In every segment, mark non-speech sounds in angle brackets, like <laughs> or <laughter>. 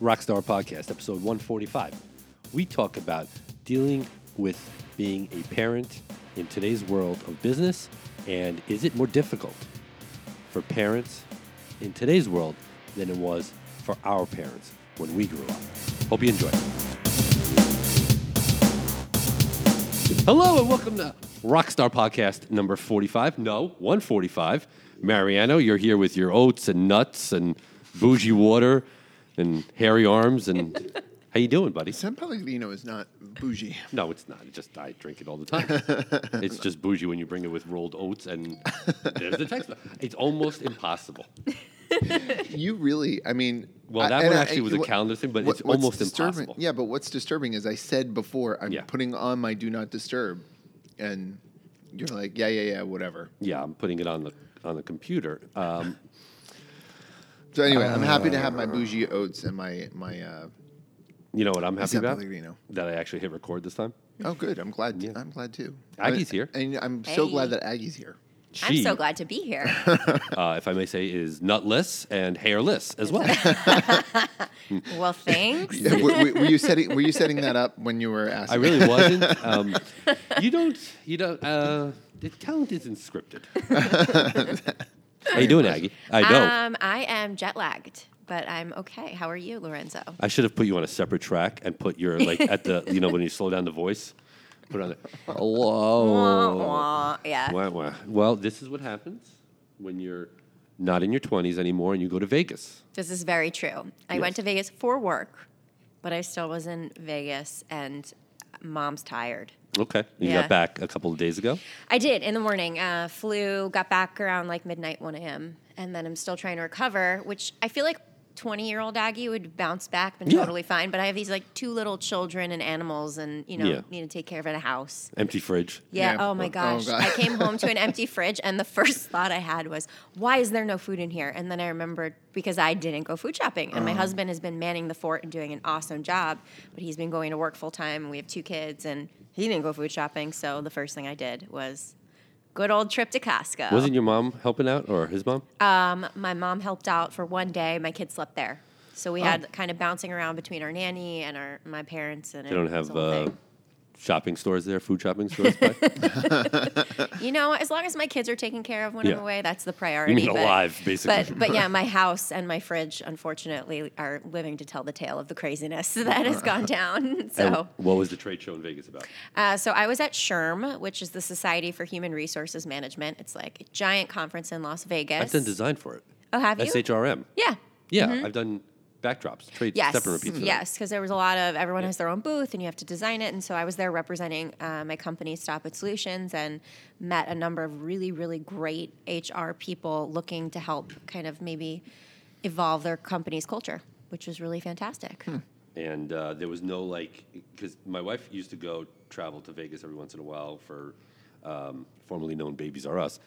Rockstar Podcast, episode 145. We talk about dealing with being a parent in today's world of business and is it more difficult for parents in today's world than it was for our parents when we grew up. Hope you enjoy. Hello and welcome to Rockstar Podcast number 45. No, 145. Mariano, you're here with your oats and nuts and bougie water and hairy arms and <laughs> how you doing, buddy? San Pellegrino is not bougie. No, it's not. It just I drink it all the time. <laughs> it's just bougie when you bring it with rolled oats and there's the text. It's almost impossible. <laughs> You really, I mean. Well, that and one I- actually was a what- calendar thing, but what- it's almost disturbing- impossible. Yeah, but what's disturbing is I said before I'm Yeah. putting on my do not disturb, and you're like, yeah, yeah, yeah, whatever. Yeah, I'm putting it on the on the computer. Um, So anyway, I'm happy to have my bougie oats and my my. Uh, you know what I'm happy San about? Pellegrino. That I actually hit record this time. oh, good. I'm glad. Yeah. I'm glad too. Aggie's here. and I'm so Hey. glad that Aggie's here. I'm She, so glad to be here. <laughs> uh, if I may say, is nutless and hairless as well. <laughs> well, thanks. Yeah, were, were- were you setting Were you setting that up when you were asking? I really wasn't. <laughs> Um, you don't. You don't. Uh, the talent isn't scripted. How you doing, Aggie? I don't. Um, I am jet lagged, but I'm okay. How are you, Lorenzo? I should have put you on a separate track and put your like at the you know when you slow down the voice, put it on there. <laughs> Wah, wah. Yeah. Wah, wah. Well, this is what happens when you're not in your twenties anymore and you go to Vegas. This is very true. I Yes. went to Vegas for work, but I still was in Vegas, and mom's tired. Okay. You Yeah. got back a couple of days ago. I did in the morning. Uh, flew, got back around like midnight, 1 a.m., and then I'm still trying to recover, which I feel like 20 year old Aggie would bounce back, been Yeah. totally fine. But I have these like two little children and animals, and you know, Yeah. need to take care of in a house. Empty fridge. Yeah. Yeah. Oh my Oh, oh gosh. God. I came home to an <laughs> empty fridge, and the first thought I had was, "Why is there no food in here?" And then I remembered because I didn't go food shopping, and my uh-huh. husband has been manning the fort and doing an awesome job, but he's been going to work full time, and we have two kids, and he didn't go food shopping. So the first thing I did was. Good old trip to Costco. Wasn't your mom helping out or his mom? Um, my mom helped out for one day. My kids slept there, so Oh. we had kind of bouncing around between our nanny and our my parents. And They don't have uh. Shopping stores there, food shopping stores. <laughs> <laughs> You know, as long as my kids are taken care of when Yeah. I'm away, that's the priority. mean alive, basically. But, but yeah, <laughs> my house and my fridge, unfortunately, are living to tell the tale of the craziness that has gone down. And So, what was the trade show in Vegas about? uh, so I was at SHRM, which is the Society for Human Resources Management. It's like a giant conference in Las Vegas. I've done design for it. Oh, have you? SHRM. Yeah. Yeah, I've done backdrops, trade Yes. step and repeat. for. Yes, because there was a lot of everyone has their own booth and you have to design it. And so I was there representing uh, my company, Stop It Solutions, and met a number of really, really great HR people looking to help kind of maybe evolve their company's culture, which was really fantastic. and uh, there was no like because my wife used to go travel to Vegas every once in a while for um, formerly known Babies R Us,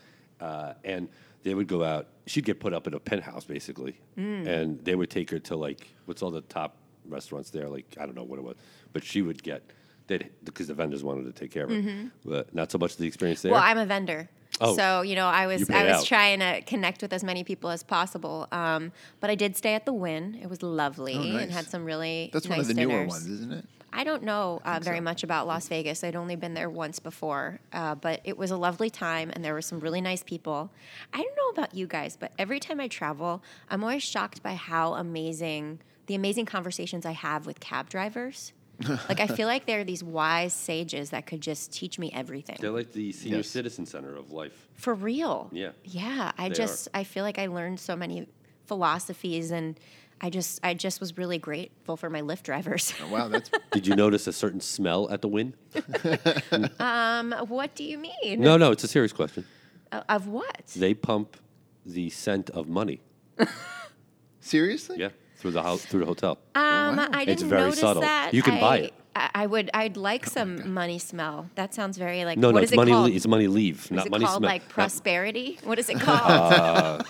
uh, and they would go out. She'd get put up in a penthouse basically, Mm. and they would take her to like what's all the top restaurants there. Like I don't know what it was, but she would get that because the vendors wanted to take care of her, but not so much the experience there. Mm-hmm. Well, I'm a vendor. Oh. So, you know, I was I was out. trying to connect with as many people as possible. Um, but I did stay at the Wynn. It was lovely Oh, and had some really That's nice one of the newer ones, isn't it? I don't know uh, very so. much about Las Vegas. I'd only been there once before, uh, but it was a lovely time, and there were some really nice people. I don't know about you guys, but every time I travel, I'm always shocked by how amazing the amazing conversations I have with cab drivers. <laughs> like I feel like they're these wise sages that could just teach me everything. They're like the senior Yes. citizen center of life. For real. Yeah. Yeah. I They just I feel like I learned so many philosophies and I just I just was really grateful for my Lyft drivers. Oh, wow, that's <laughs> Did you notice a certain smell at the Wynn? <laughs> um, what do you mean? No, no, it's a serious question. O- Of what? They pump the scent of money. <laughs> seriously. Yeah, through the house, through the hotel. Um, Wow. I didn't It's very notice subtle. that. You can buy I, it. I, I would. I'd like some <coughs> money smell. That sounds very like. No, what no, is it's it money. called? Le- it's money leave, is not it money called smell. like Not- prosperity? What is it called?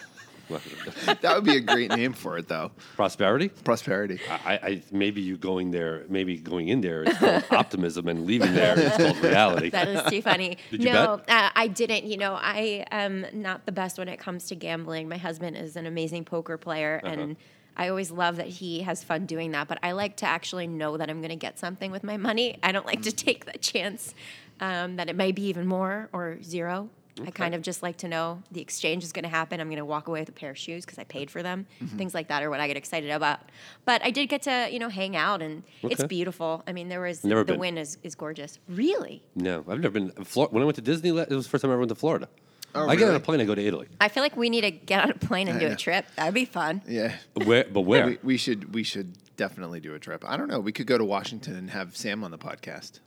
<laughs> That would be a great name for it, though. prosperity. Prosperity. I, I maybe you going there, maybe going in there is called <laughs> optimism, and leaving there is called reality. that is too funny. <laughs> Did you no, uh, I didn't. You know, I am not the best when it comes to gambling. My husband is an amazing poker player, Uh-huh. and I always love that he has fun doing that, but I like to actually know that I'm going to get something with my money. I don't like to take the chance um, that it may be even more or zero. I kind of just like to know the exchange is going to happen. I'm going to walk away with a pair of shoes because I paid for them. Mm-hmm. Things like that are what I get excited about. But I did get to you know hang out, and it's beautiful. I mean, there was Never the been. wind is, is gorgeous. Really, No, I've never been. Flor- when I went to Disney, it was the first time I ever went to Florida. Oh, I get on a plane, I go to Italy. I feel like we need to get on a plane and do Yeah. a trip. That'd be fun. Yeah. Where? But where? We, we should we should definitely do a trip. I don't know. We could go to Washington and have Sam on the podcast.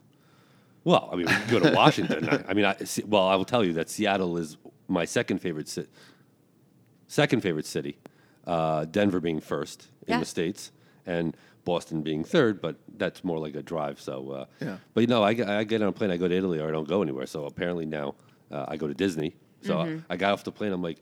Well, I mean, we can go to Washington. I, I mean, I, see- well, I will tell you that Seattle is my second favorite city. Second favorite city, uh, Denver being first in Yeah. the states, and Boston being third. But that's more like a drive. So, uh, Yeah. But you know, I, get- I get on a plane, I go to Italy, or I don't go anywhere. So apparently now uh, I go to Disney. So Mm-hmm. I got off the plane. I'm like.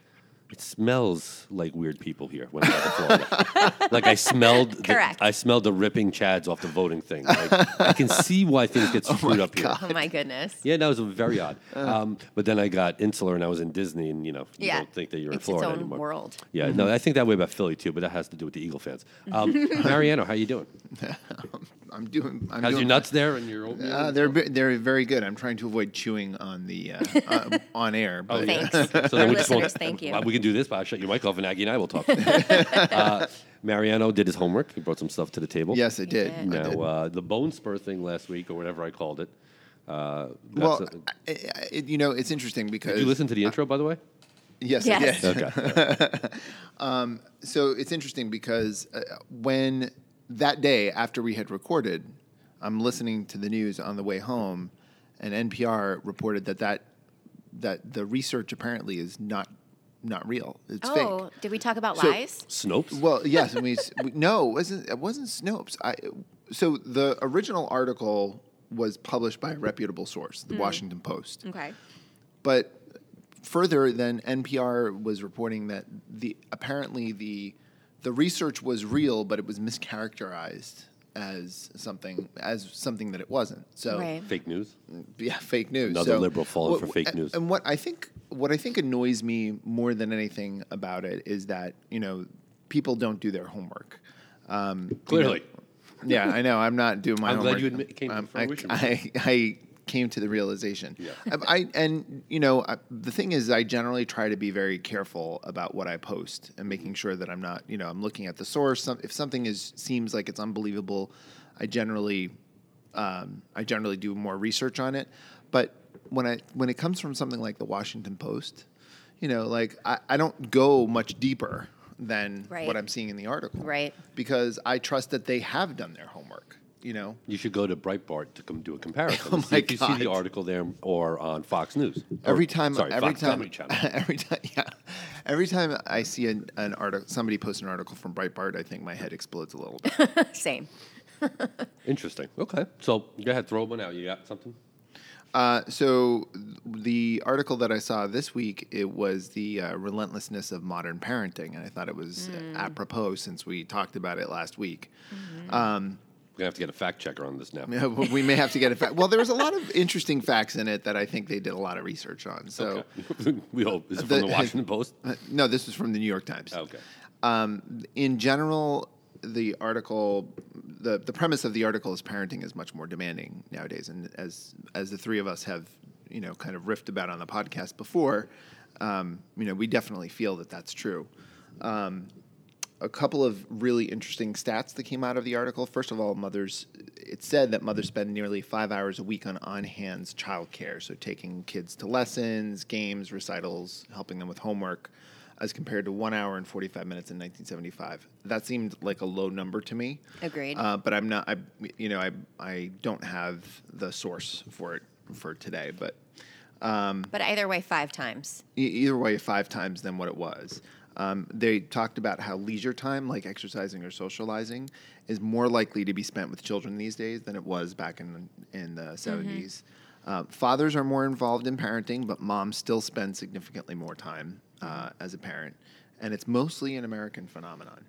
It smells like weird people here when I got to Florida. <laughs> like I smelled, the, Correct. I smelled the ripping chads off the voting thing. Like, I can see why things get <laughs> screwed up here. Oh my goodness. Yeah, that was very odd. Um, but then I got insular and I was in Disney, and you know, you Yeah. don't think that you're in It's Florida its own anymore. world. Yeah, no, I think that way about Philly too, but that has to do with the Eagle fans. Um, <laughs> Mariano, how you doing? I'm doing. I'm How's doing your nuts there and your oatmeal? Uh, they're ve- they're very good. I'm trying to avoid chewing on the uh, uh, on air. But Oh. Thanks. So then Our we just won't- thank you. We can do this, but I'll shut your mic off, and Aggie and I will talk. <laughs> uh, Mariano did his homework. He brought some stuff to the table. yes, I did. did. Now, did. uh, the bone spur thing last week, or whatever I called it. Uh, well, a- I, I, you know, it's interesting because did you listen to the intro, by the way? Yes, Yes. I did. Okay. <laughs> So it's interesting because uh, when that day after we had recorded, I'm listening to the news on the way home, and NPR reported that that that the research apparently is not not real. It's Oh, fake. did we talk about So- lies? Snopes. Well, yes, I mean, it's- we- no, it wasn't it wasn't Snopes. I so the original article was published by a reputable source, the hmm. Washington Post. Okay. But further than NPR was reporting that the apparently the the research was real, but it was mischaracterized as something as something that it wasn't. So Right. Fake news. yeah, fake news. Another So, liberal falling what- for fake and- news. And what I think, what I think annoys me more than anything about it is that you know people don't do their homework. Um, you Clearly. know- yeah, I know. I'm not doing my I'm glad you admit- came to Um, fruition. I, I, I came to the realization. Yeah. <laughs> I, I- and you know I, the thing is, I generally try to be very careful about what I post and making sure that I'm not, you know, I'm looking at the source. Some, if something is seems like it's unbelievable, I generally um, I generally do more research on it. But when I when it comes from something like the Washington Post, you know, like I, I don't go much deeper than Right. what I'm seeing in the article, Right. Because I trust that they have done their homework. You know, You should go to Breitbart to come do a comparison. <laughs> Oh and see my if you see the article there or on Fox News. Or- every time, sorry, every Fox time, Comedy Channel. <laughs> every time, yeah, every time I see an, an article, somebody posts an article from Breitbart, I think my head explodes a little bit. <laughs> Same. Interesting. Okay, so go ahead, throw one out. You got something? Uh, so the article that I saw this week it was the uh, relentlessness of modern parenting, and I thought it was apropos since we talked about it last week. Um, We're gonna have to get a fact checker on this now. <laughs> yeah, well, we may have to get a fact. Well, there was a lot of interesting facts in it that I think they did a lot of research on. So, Okay. <laughs> we hope is it The- from the Washington Post? uh, <laughs> no, this was from the New York Times. Okay. Um, in general, the article, the, the premise of the article is parenting is much more demanding nowadays, and as as the three of us have, you know, kind of riffed about on the podcast before, um, you know, we definitely feel that that's true. Um, a couple of really interesting stats that came out of the article. First of all, mothers, it said that mothers spend nearly five hours a week on on hands childcare, so taking kids to lessons, games, recitals, helping them with homework, as compared to one hour and 45 minutes in 1975. That seemed like a low number to me. Agreed. Uh, but I'm not, I, you know, I, I don't have the source for it for today, but Um, But either way, five times. E- either way, five times than what it was. Um, they talked about how leisure time, like exercising or socializing, is more likely to be spent with children these days than it was back in in the 70s. Uh, fathers are more involved in parenting, but moms still spend significantly more time uh, as a parent, and it's mostly an American phenomenon.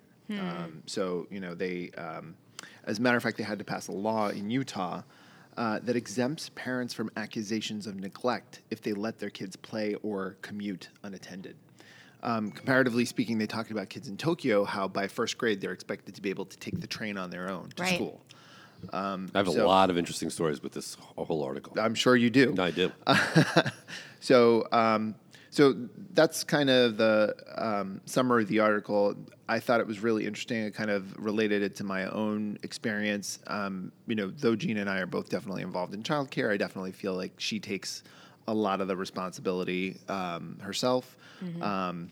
Um, so you know they, um, as a matter of fact, they had to pass a law in Utah uh, that exempts parents from accusations of neglect if they let their kids play or commute unattended. Um, comparatively speaking, they talked about kids in Tokyo how by first grade they're expected to be able to take the train on their own to Right. school. I have a lot of interesting stories with this whole article. I'm sure you do. I do. <laughs> So, um, so that's kind of the um, summary of the article. I thought it was really interesting. It kind of related it to my own experience. Um, you know, though Gina and I are both definitely involved in childcare, I definitely feel like she takes a lot of the responsibility um, herself. Um,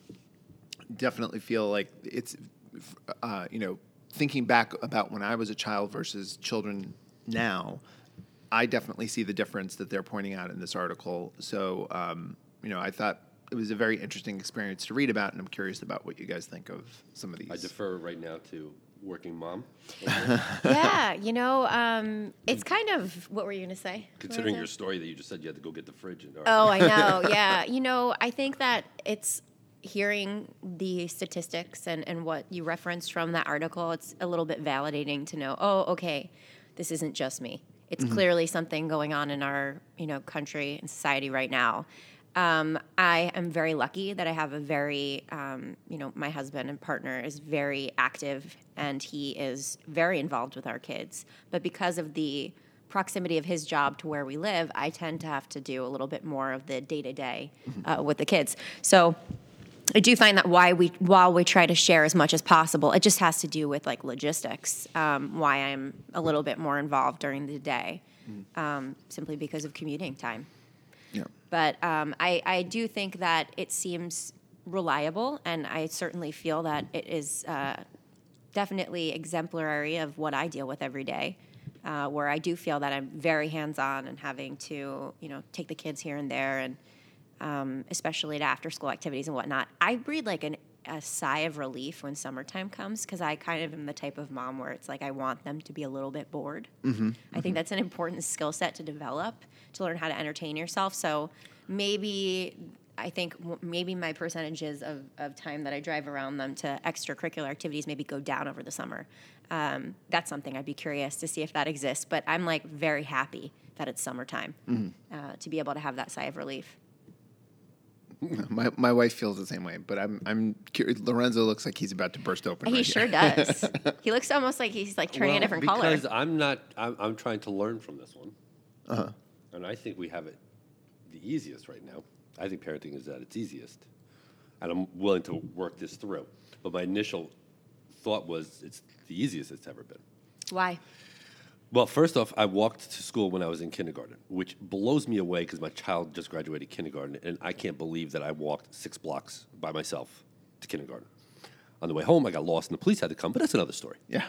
definitely feel like it's, uh, you know, thinking back about when I was a child versus children now, I definitely see the difference that they're pointing out in this article. So, um, you know, I thought it was a very interesting experience to read about, and I'm curious about what you guys think of some of these. I defer right now to working mom. yeah, you know, um, it's kind of what were you going to say? Considering your story that you just said you had to go get the fridge. And, Oh, I know. <laughs> Yeah. You know, I think that it's hearing the statistics and, and what you referenced from that article, it's a little bit validating to know, oh, okay, this isn't just me. It's clearly something going on in our, you know, country and society right now. Um, I am very lucky that I have a very, um, you know, my husband and partner is very active and he is very involved with our kids. But because of the proximity of his job to where we live, I tend to have to do a little bit more of the day to day with the kids. So I do find that why we while we try to share as much as possible, it just has to do with like logistics. Um, why I'm a little bit more involved during the day, um, simply because of commuting time. But um, I, I do think that it seems reliable, and I certainly feel that it is uh, definitely exemplary of what I deal with every day. Uh, where I do feel that I'm very hands-on and having to, you know, take the kids here and there, and um, especially at after-school activities and whatnot. I breathe like an, a sigh of relief when summertime comes because I kind of am the type of mom where it's like I want them to be a little bit bored. I think that's an important skill set to develop to learn how to entertain yourself. So maybe I think maybe my percentages of, of time that I drive around them to extracurricular activities maybe go down over the summer. Um, that's something I'd be curious to see if that exists. But I'm like very happy that it's summertime uh, to be able to have that sigh of relief. <laughs> My, my wife feels the same way, but I'm I'm curious. Lorenzo looks like he's about to burst open. He right sure here. does. <laughs> he looks almost like he's like turning a different color. because I'm not. I'm, I'm trying to learn from this one, uh-huh. And I think we have it the easiest right now. I think parenting is at its easiest, and I'm willing to work this through. But my initial thought was it's the easiest it's ever been. Why? Well, first off, I walked to school when I was in kindergarten, which blows me away because my child just graduated kindergarten, and I can't believe that I walked six blocks by myself to kindergarten. On the way home, I got lost, and the police had to come, but that's another story. Yeah,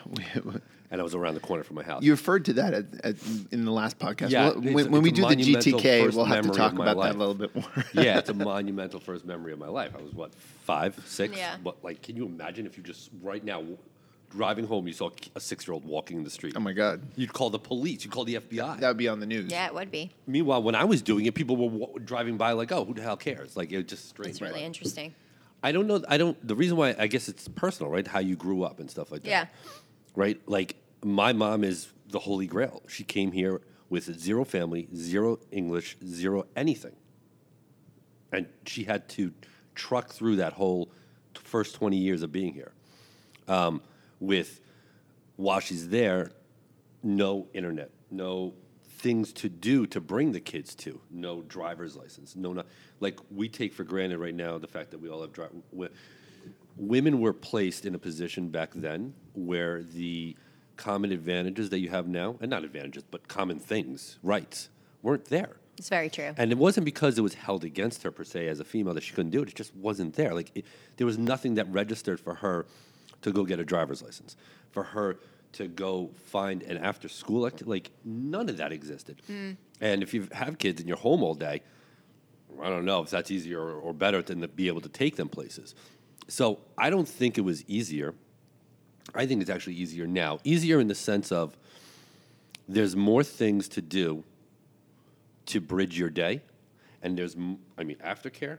And I was around the corner from my house. you referred to that at, at, in the last podcast. Yeah, We'll- it's- when, when we do the GTK, we'll have to talk of my about that a little bit more. yeah, it's a <laughs> <laughs> monumental first memory of my life. I was what five, six. Yeah. What like? Can you imagine if you just right now driving home, you saw a six-year-old walking in the street? oh my god, You'd call the police. You'd call the FBI. that would be on the news. Yeah, it would be. Meanwhile, when I was doing it, people were wa- driving by like, "Oh, who the hell cares?" Like it was just strange. It's really interesting. I don't know. I don't. The reason why I guess it's personal, right? How you grew up and stuff like that. Yeah. Right. Like my mom is the holy grail. She came here with zero family, zero English, zero anything, and she had to truck through that whole t- first twenty years of being here. Um, with while she's there, no internet, no things to do to bring the kids to, no driver's license, no, no like we take for granted right now the fact that we all have drive. Women were placed in a position back then where the common advantages that you have now, and not advantages, but common things, rights, weren't there. It's very true. And it wasn't because it was held against her per se as a female that she couldn't do it. It just wasn't there. Like it, there was nothing that registered for her to go get a driver's license, for her to go find an after school activity. Like none of that existed. Hmm. And if you have kids and you're home all day, I don't know if that's easier or, or better than to be able to take them places. So I don't think it was easier. I think it's actually easier now. Easier in the sense of there's more things to do to bridge your day, and there's, I mean, aftercare.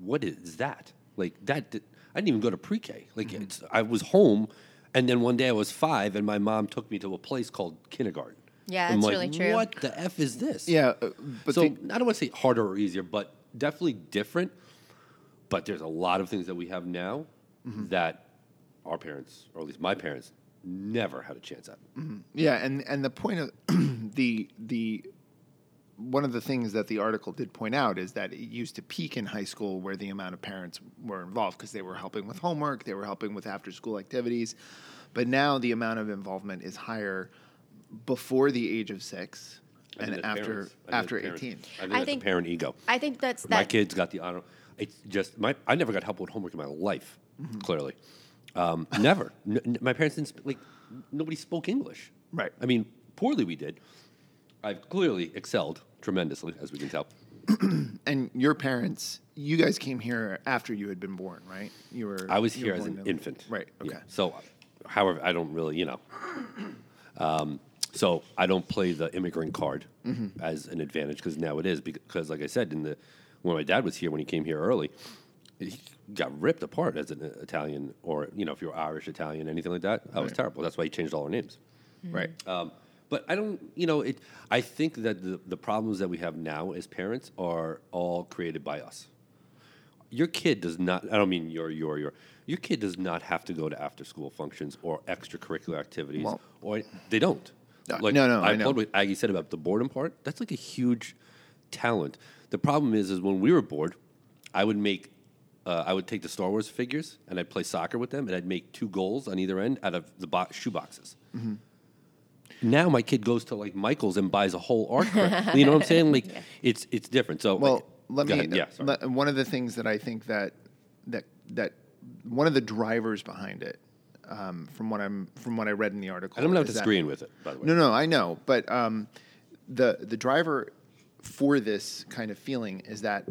What is that? Like that? I didn't even go to pre-K. Like mm-hmm. it's, I was home, and then one day I was five, and my mom took me to a place called kindergarten. Yeah, I'm it's like, really true. What the f is this? Yeah, uh, but so the- I don't want to say harder or easier, but definitely different. But there's a lot of things that we have now that our parents, or at least my parents, never had a chance at. Yeah, and and the point of <clears throat> the the one of the things that the article did point out is that it used to peak in high school where the amount of parents were involved because they were helping with homework, they were helping with after school activities, but now the amount of involvement is higher before the age of six I and after parents. After that's eighteen. I think I that's think- a parent ego. I think that's my that. kids got the honor. It's just my. I never got help with homework in my life. Mm-hmm. Clearly, um, <laughs> never. N- n- my parents didn't sp- like. Nobody spoke English. Right. I mean, poorly we did. I've clearly excelled tremendously, as we can tell. <clears throat> And your parents, you guys came here after you had been born, right? You were. I was here as an in- infant. Right. Yeah. Okay. So, however, I don't really, you know. Um, so I don't play the immigrant card Mm-hmm. as an advantage because now it is because, like I said, in the when my dad was here when he came here early, he got ripped apart as an Italian or you know if you're Irish, Italian, anything like that. That was terrible. That's why he changed all our names. Right. Um, but I don't, you know, it. I think that the, the problems that we have now as parents are all created by us. Your kid does not. I don't mean your your your. Your kid does not have to go to after school functions or extracurricular activities, Well- or they don't. No, like, no, no, I I know. applaud what Aggie said about the boredom part. That's like a huge talent. The problem is, is when we were bored, I would make, uh, I would take the Star Wars figures and I'd play soccer with them, and I'd make two goals on either end out of the bo- shoe boxes. Mm-hmm. Now my kid goes to like Michaels and buys a whole art. print. you know what I'm saying? <laughs> Like it's it's different. So Well, like, let me. ahead. Yeah, sorry. let- one of the things that I think that that that one of the drivers behind it, um, from what I'm from what I read in the article, and I'm not is that- disagreeing with it, by the way. No, no, I know, but um, the the driver for this kind of feeling is that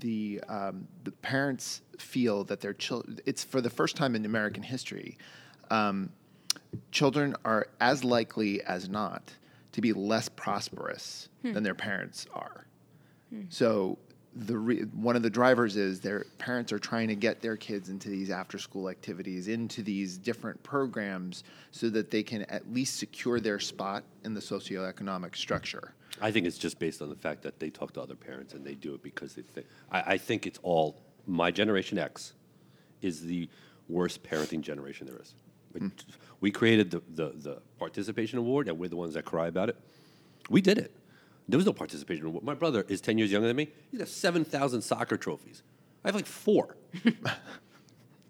the um, the parents feel that their children. It's for the first time in American history. Um, children are as likely as not to be less prosperous hmm. than their parents are. Hmm. So the re- one of the drivers is their parents are trying to get their kids into these after school activities, into these different programs, so that they can at least secure their spot in the socioeconomic structure. I think it's just based on the fact that they talk to other parents and they do it because they think. I, I think it's all my generation X is the worst parenting generation there is. It- We created the, the, the participation award, and we're the ones that cry about it. We did it. There was no participation award. My brother is 10 years younger than me. He's got 7,000 soccer trophies. I have like four. <laughs>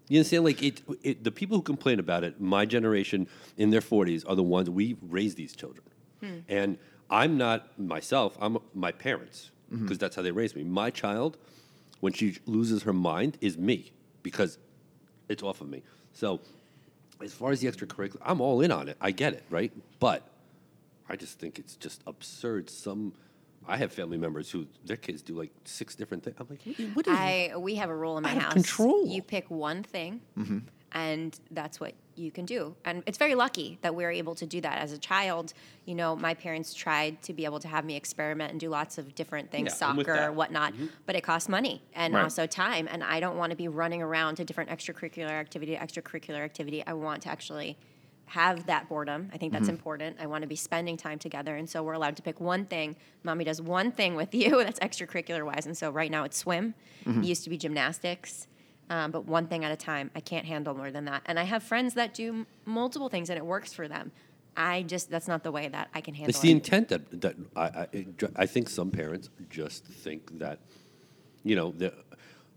You understand? Like it, it, the people who complain about it, my generation in their forties, are the ones we raised these children. Hmm. And I'm not myself. I'm my parents mm-hmm. because that's how they raised me. My child, when she loses her mind, is me because it's off of me. So, as far as the extracurricular, I'm all in on it. I get it, right? But I just think it's just absurd. Some, I have family members who their kids do like six different things. I'm like, what- is I we have a rule in my Out of house. control. You pick one thing, Mm-hmm. And that's what you can do. And it's very lucky that we're able to do that. As a child, you know, my parents tried to be able to have me experiment and do lots of different things, Yeah, soccer, that. Mm-hmm. whatnot. But it costs money and Right. also time. And I don't want to be running around to different extracurricular activity, extracurricular activity. I want to actually have that boredom. I think Mm-hmm. that's important. I want to be spending time together. And so we're allowed to pick one thing. Mommy does one thing with <laughs> you that's extracurricular wise. And so right now it's swim. Mm-hmm. It used to be gymnastics. Um, but one thing at a time. I can't handle more than that. And I have friends that do m- multiple things and it works for them. I just, that's not the way that I can handle It's the it. intent that that I I, I think some parents just think that, you know, the,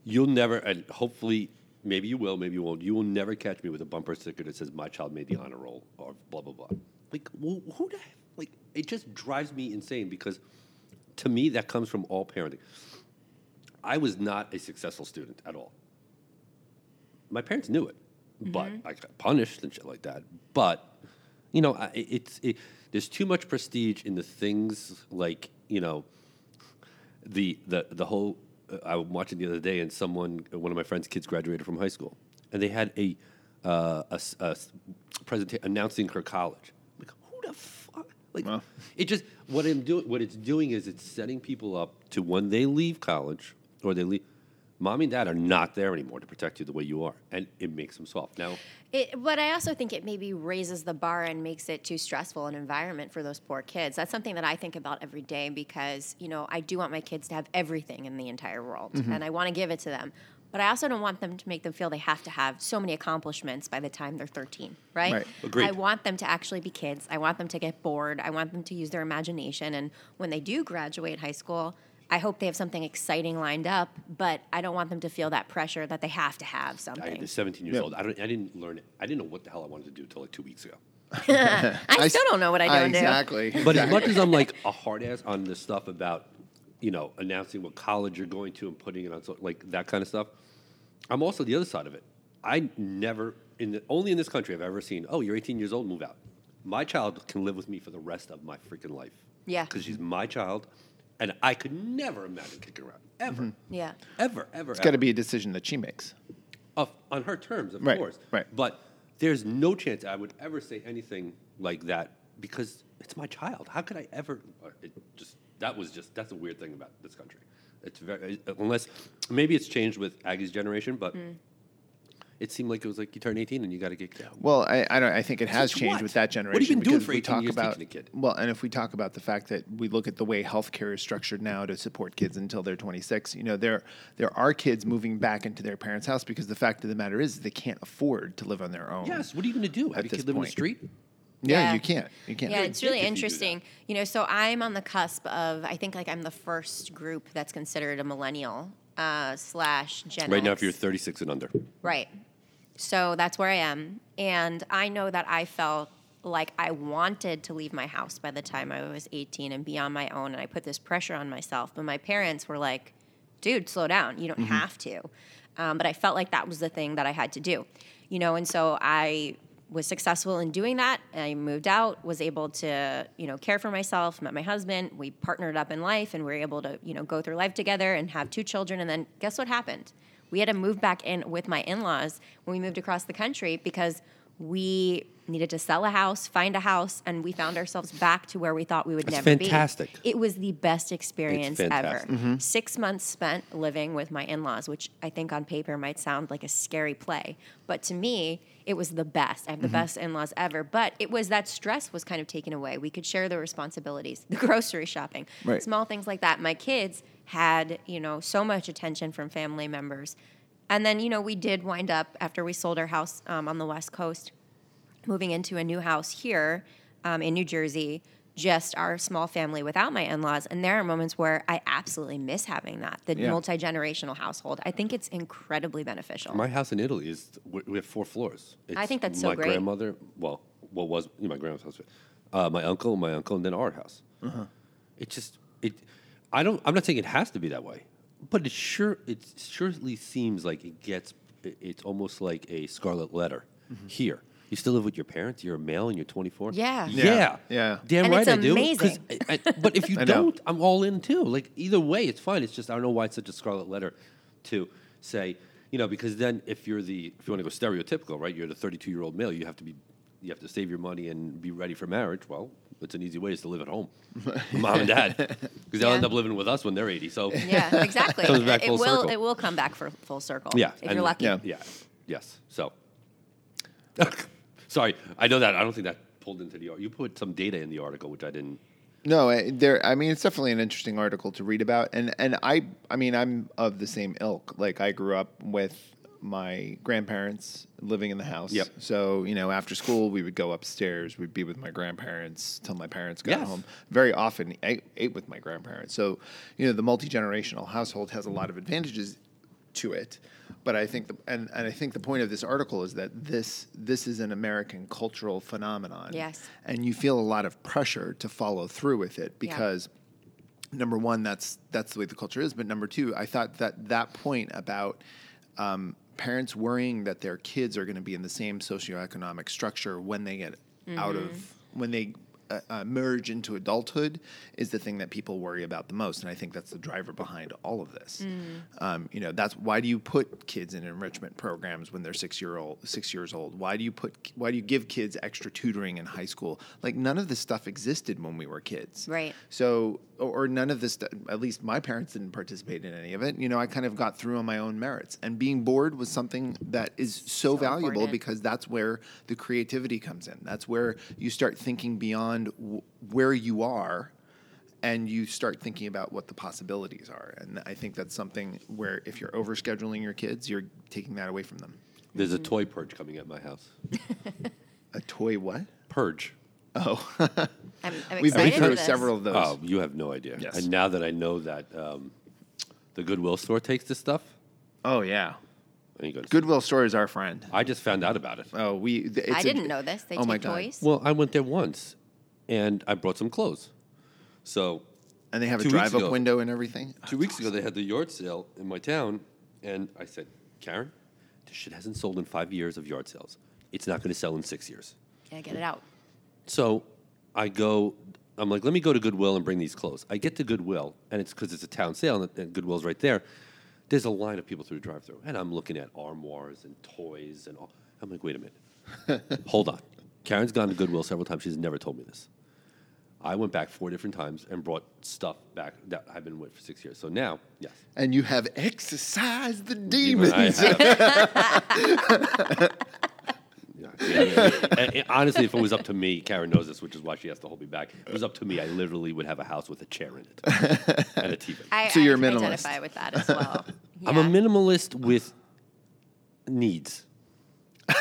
you'll never and hopefully maybe you will, maybe you won't. You will never catch me with a bumper sticker that says "My child made the honor roll" or blah blah blah. Like wh- who the heck- like it just drives me insane because to me that comes from all parenting. I was not a successful student at all. My parents knew it, but I got punished and shit like that. But you know, I, it's it, there's too much prestige in the things like you know, the the the whole. Uh, I was watching the other day, and someone, one of my friends' kids, graduated from high school, and they had a uh, a, s- a s- presentation announcing her college. Like, who the fuck? Like, Wow. it just what I'm doing. What it's doing is it's setting people up to when they leave college or they leave. Mommy and dad are not there anymore to protect you the way you are, and it makes them soft. Now, It, but I also think it maybe raises the bar and makes it too stressful an environment for those poor kids. That's something that I think about every day because, you know, I do want my kids to have everything in the entire world mm-hmm. and I want to give it to them. But I also don't want them to make them feel they have to have so many accomplishments by the time they're 13, right? Right. Agreed. I want them to actually be kids. I want them to get bored. I want them to use their imagination. And when they do graduate high school, I hope they have something exciting lined up, but I don't want them to feel that pressure that they have to have something. I something. was 17 years Yeah. old. I, don't, I didn't learn it. I didn't know what the hell I wanted to do until like two weeks ago. <laughs> I, I still s- don't know what I don't do. exactly. But as much as I'm like a hard ass on this stuff about, you know, announcing what college you're going to and putting it on, so, like that kind of stuff, I'm also the other side of it. I never, in the, only in this country, I've ever seen, oh, you're 18 years old, move out. My child can live with me for the rest of my freaking life. Yeah. Because she's my child, and I could never imagine kicking her out. Ever. Yeah. Ever, ever, It's got to be a decision that she makes. Of, on her terms, of Right, course. right. But there's no chance I would ever say anything like that because it's my child. How could I ever? uh, It just that was just that's a weird thing about this country. It's very unless maybe it's changed with Aggie's generation, but Mm. It seemed like it was like you turn 18 and you got to get down. Well, I, I don't. I think it has Since changed what? with that generation. What have you been doing for we 18 talk years about, teaching a kid? Well, and if we talk about the fact that we look at the way healthcare is structured now to support kids until they're 26, you know, there there are kids moving back into their parents' house because the fact of the matter is they can't afford to live on their own. Yes. What are you going to do? Have At your this kid live in the street? Yeah, Yeah. you can't. You can't. Yeah, it's really dick if you interesting. You know, so I'm on the cusp of, I think like I'm the first group that's considered a millennial uh, slash Gen Right now, if you're 36 and under. Right. So that's where I am. And I know that I felt like I wanted to leave my house by the time I was 18 and be on my own. And I put this pressure on myself. But my parents were like, dude, slow down. You don't have to. Um, but I felt like that was the thing that I had to do. You know, and so I was successful in doing that. I moved out, was able to, you know, care for myself, met my husband. We partnered up in life and we were able to, you know, go through life together and have two children. And then guess what happened? We had to move back in with my in laws when we moved across the country because we needed to sell a house, find a house, and we found ourselves back to where we thought we would That's never fantastic. be. It was the best experience ever. fantastic. Mm-hmm. Six months spent living with my in laws, which I think on paper might sound like a scary play. But to me, it was the best. I have the mm-hmm. best in laws ever. But it was that stress was kind of taken away. We could share the responsibilities, <laughs> the grocery shopping, Right. small things like that. My kids had, you know, so much attention from family members. And then, you know, we did wind up, after we sold our house um, on the West Coast, moving into a new house here um, in New Jersey, just our small family without my in laws. And there are moments where I absolutely miss having that, the Yeah. multi generational household. I think it's incredibly beneficial. My house in Italy is we we have four floors. I think that's so my great. grandmother. Well, what was you know, my grandma's house? Uh, my uncle, my uncle, and then our house. Uh-huh. It just it. I don't. I'm not saying it has to be that way, but it sure it surely seems like it gets. It's almost like a scarlet letter Mm-hmm. here. You still live with your parents. You're a male and you're 24. Yeah. Yeah. Yeah, yeah. Damn And right it's I do. amazing. I- I- but if <laughs> you don't, I'm all in too. Like either way, it's fine. It's just I don't know why it's such a scarlet letter to say, you know, because then if you're the if you want to go stereotypical, right? You're the 32 year old male. You have to be you have to save your money and be ready for marriage. Well, it's an easy way is to live at home, <laughs> mom and dad, because they'll Yeah. end up living with us when they're 80. So yeah, exactly. <laughs> Comes back it full will circle. it will come back for full circle. yeah, If and- you're lucky. Yeah. yeah, yes. So <laughs> sorry, I know that I don't think that pulled into the art. You put some data in the article which I didn't. No, eh, there. I mean, it's definitely an interesting article to read about, and and I, I mean, I'm of the same ilk. Like I grew up with my grandparents living in the house. Yep. So you know, after school, we would go upstairs. We'd be with my grandparents till my parents got Yes. home. Very often, I ate with my grandparents. So you know, the multi generational household has a lot of advantages to it. But I think the and, and I think the point of this article is that this this is an American cultural phenomenon. Yes. And you feel a lot of pressure to follow through with it Yeah. because number one, that's that's the way the culture is. But number two, I thought that that point about um, parents worrying that their kids are going to be in the same socioeconomic structure when they get out Mm-hmm. of when they uh, uh, merge into adulthood is the thing that people worry about the most, and I think that's the driver behind all of this. Mm. Um, you know, that's why do you put kids in enrichment programs when they're six year old, six years old? Why do you put why do you give kids extra tutoring in high school? Like none of this stuff existed when we were kids, Right. so, or, or none of this, at least my parents didn't participate in any of it. You know, I kind of got through on my own merits. And being bored was something that is so, valuable important. because that's where the creativity comes in. That's where you start thinking beyond w- where you are and you start thinking about what the possibilities are. And I think that's something where if you're overscheduling your kids, you're taking that away from them. There's a toy purge coming at my house. <laughs> A toy what? Purge. Oh, <laughs> I'm, I'm we've been excited for through this. several of those. Oh, you have no idea. Yes. And now that I know that um, the Goodwill store takes this stuff, Oh yeah, I ain't gonna- Goodwill store is our friend. I just found out about it. Oh, we. th- It's I a- didn't know this. They oh take my God. toys. Well, I went there once, and I brought some clothes. So And they have a Two weeks drive-up ago. window and everything. two weeks ago, they had the yard sale in my town, and I said, Karen, this shit hasn't sold in five years of yard sales. It's not going to sell in six years. Yeah, get it out. So I go, I'm like, let me go to Goodwill and bring these clothes. I get to Goodwill, and it's because it's a town sale, and, and Goodwill's right there. There's a line of people through the drive through, and I'm looking at armoires and toys and all. I'm like, wait a minute. <laughs> Hold on. Karen's gone to Goodwill several times. She's never told me this. I went back four different times and brought stuff back that I've been with for six years. So now, yes. And you have exercised the demons. Have- <laughs> <laughs> Yeah, yeah. <laughs> And- and honestly, if it was up to me, Karen knows this, which is why she has to hold me back. If it was up to me, I literally would have a house with a chair in it <laughs> and a TV. I, So you're I a can minimalist. identify with that as well. <laughs> I'm a minimalist with needs. We,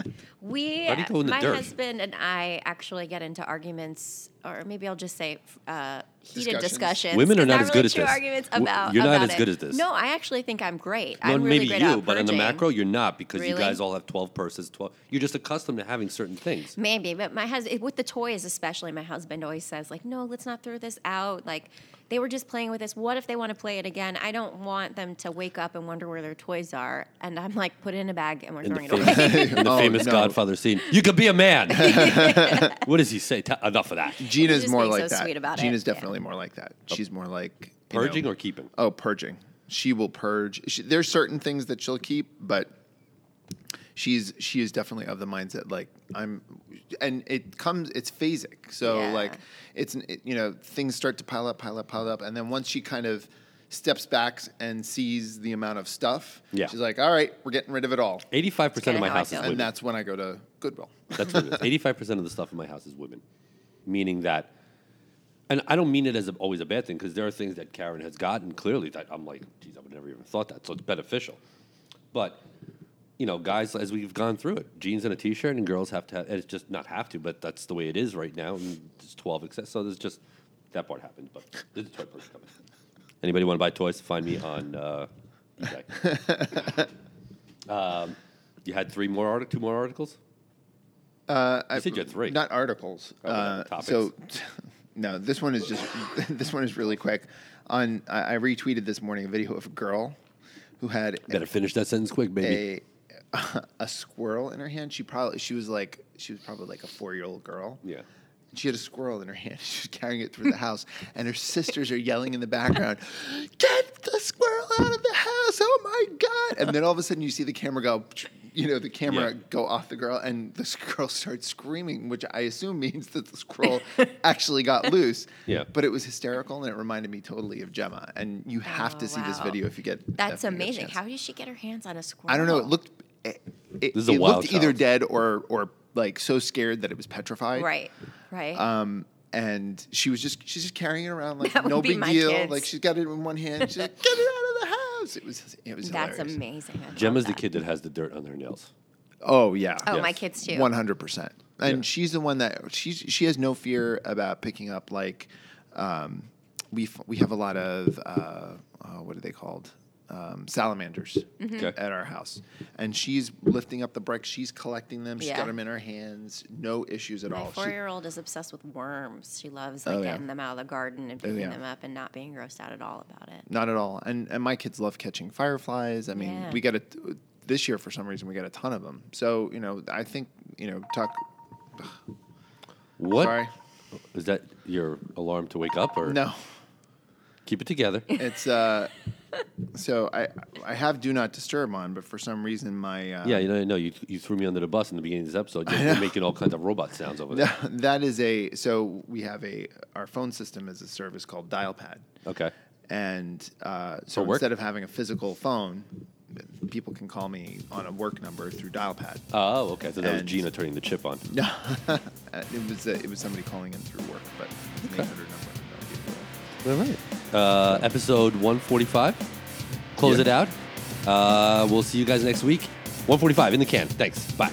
Why'd you go in the my dirt? husband and I actually get into arguments, or maybe I'll just say uh, heated Discussions? discussions. Women are It's not as really good as true this. arguments about. you're not about as it. good as this. No, I actually think I'm great. No, I'm really maybe great you, at but on the macro, you're not because you guys all have 12 purses. 12. You're just accustomed to having certain things. Maybe, but my husband with the toys especially, my husband always says like, "No, let's not throw this out." Like they were just playing with this. What if they want to play it again? I don't want them to wake up and wonder where their toys are. And I'm like, put it in a bag and we're In the, throwing it famous, away. <laughs> in the Oh, famous no. Godfather scene, you could be a man. <laughs> what does he say? T- enough of that. <laughs> Gina's just more like so that. sweet about it, Gina's yeah. definitely more like that. Oh. She's more like Purging know- or keeping? Oh, purging. She will purge. She, there's certain things that she'll keep, but she's she is definitely of the mindset like I'm, and it comes. It's phasic. So Yeah. like it's it, you know things start to pile up, pile up, pile up, and then once she kind of steps back and sees the amount of stuff, Yeah. she's like, all right, we're getting rid of it all. 85% of kinda my house is women. And that's when I go to Goodwill. That's what. <laughs> Eighty-five percent of the stuff in my house is women, meaning that, and I don't mean it as a, always a bad thing because there are things that Karen has gotten clearly that I'm like, geez, I would never even thought that. So it's beneficial, but you know, guys, as we've gone through it, jeans and a t-shirt, and girls have to. Have, it's just not have to, but that's the way it is right now. And it's twelve excess, so there's just that part happens. But there's a toy purse coming. Anybody want to buy toys? Find me on uh, eBay. <laughs> um, you had three more artic, two more articles. Uh, I said you had three. Not articles. Oh, uh, topics. so, <laughs> no, this one is just <laughs> this one is really quick. On I, I retweeted this morning a video of a girl who had Better finish that sentence quick, baby. a <laughs> a squirrel in her hand. She probably she was like she was probably like a four year old girl. Yeah. She had a squirrel in her hand. <laughs> She was carrying it through the house, and her sisters are yelling in the background, "Get the squirrel out of the house! Oh my god!" And then all of a sudden, you see the camera go, you know, the camera Yeah. go off the girl, and the <laughs> girl starts screaming, which I assume means that the squirrel actually got loose. Yeah. But it was hysterical, and it reminded me totally of Gemma. And you have to Oh, see this video if you get. That's if get a amazing. How did she get her hands on a squirrel? I don't know. It looked. It, it, This is a it wild looked either dead or or like so scared that it was petrified. right, right. Um, and she was just she's just carrying it around like <laughs> That would no be big my deal. kids. Like she's got it in one hand. She's like, get it out of the house. It was it was That's hilarious. amazing. I love Gemma's the that. kid that has the dirt on their nails. Oh yeah. Oh, Yes. my kids too. One hundred percent. And Yeah. she's the one that she's she has no fear about picking up like um, we f- we have a lot of uh, uh, what are they called um, salamanders Mm-hmm. Okay. at our house, and she's lifting up the bricks. She's collecting them. She's Yeah. got them in her hands. No issues at My all. She- four-year-old is obsessed with worms. She loves like Oh, yeah. getting them out of the garden and Oh, picking yeah. them up and not being grossed out at all about it. Not at all. And and my kids love catching fireflies. I mean, Yeah. we got a this year for some reason we got a ton of them. So you know, I think you know, talk. What is Sorry, is that? Your alarm to wake up, or no. keep it together? It's uh. <laughs> So I I have do not disturb on, but for some reason my uh, yeah, you know, no, you you threw me under the bus in the beginning of this episode. <laughs> You're, making all kinds of robot sounds over there. <laughs> that is a so we have a our phone system is a service called DialPad. Okay. And uh, so For work? instead of having a physical phone, people can call me on a work number through DialPad. Oh, okay. So that was Gina turning the chip on. No, it was uh, it was somebody calling in through work, but it's an 800 number. All right. Uh, episode 145. Close Yeah. it out. Uh, we'll see you guys next week. 145 in the can. Thanks. Bye.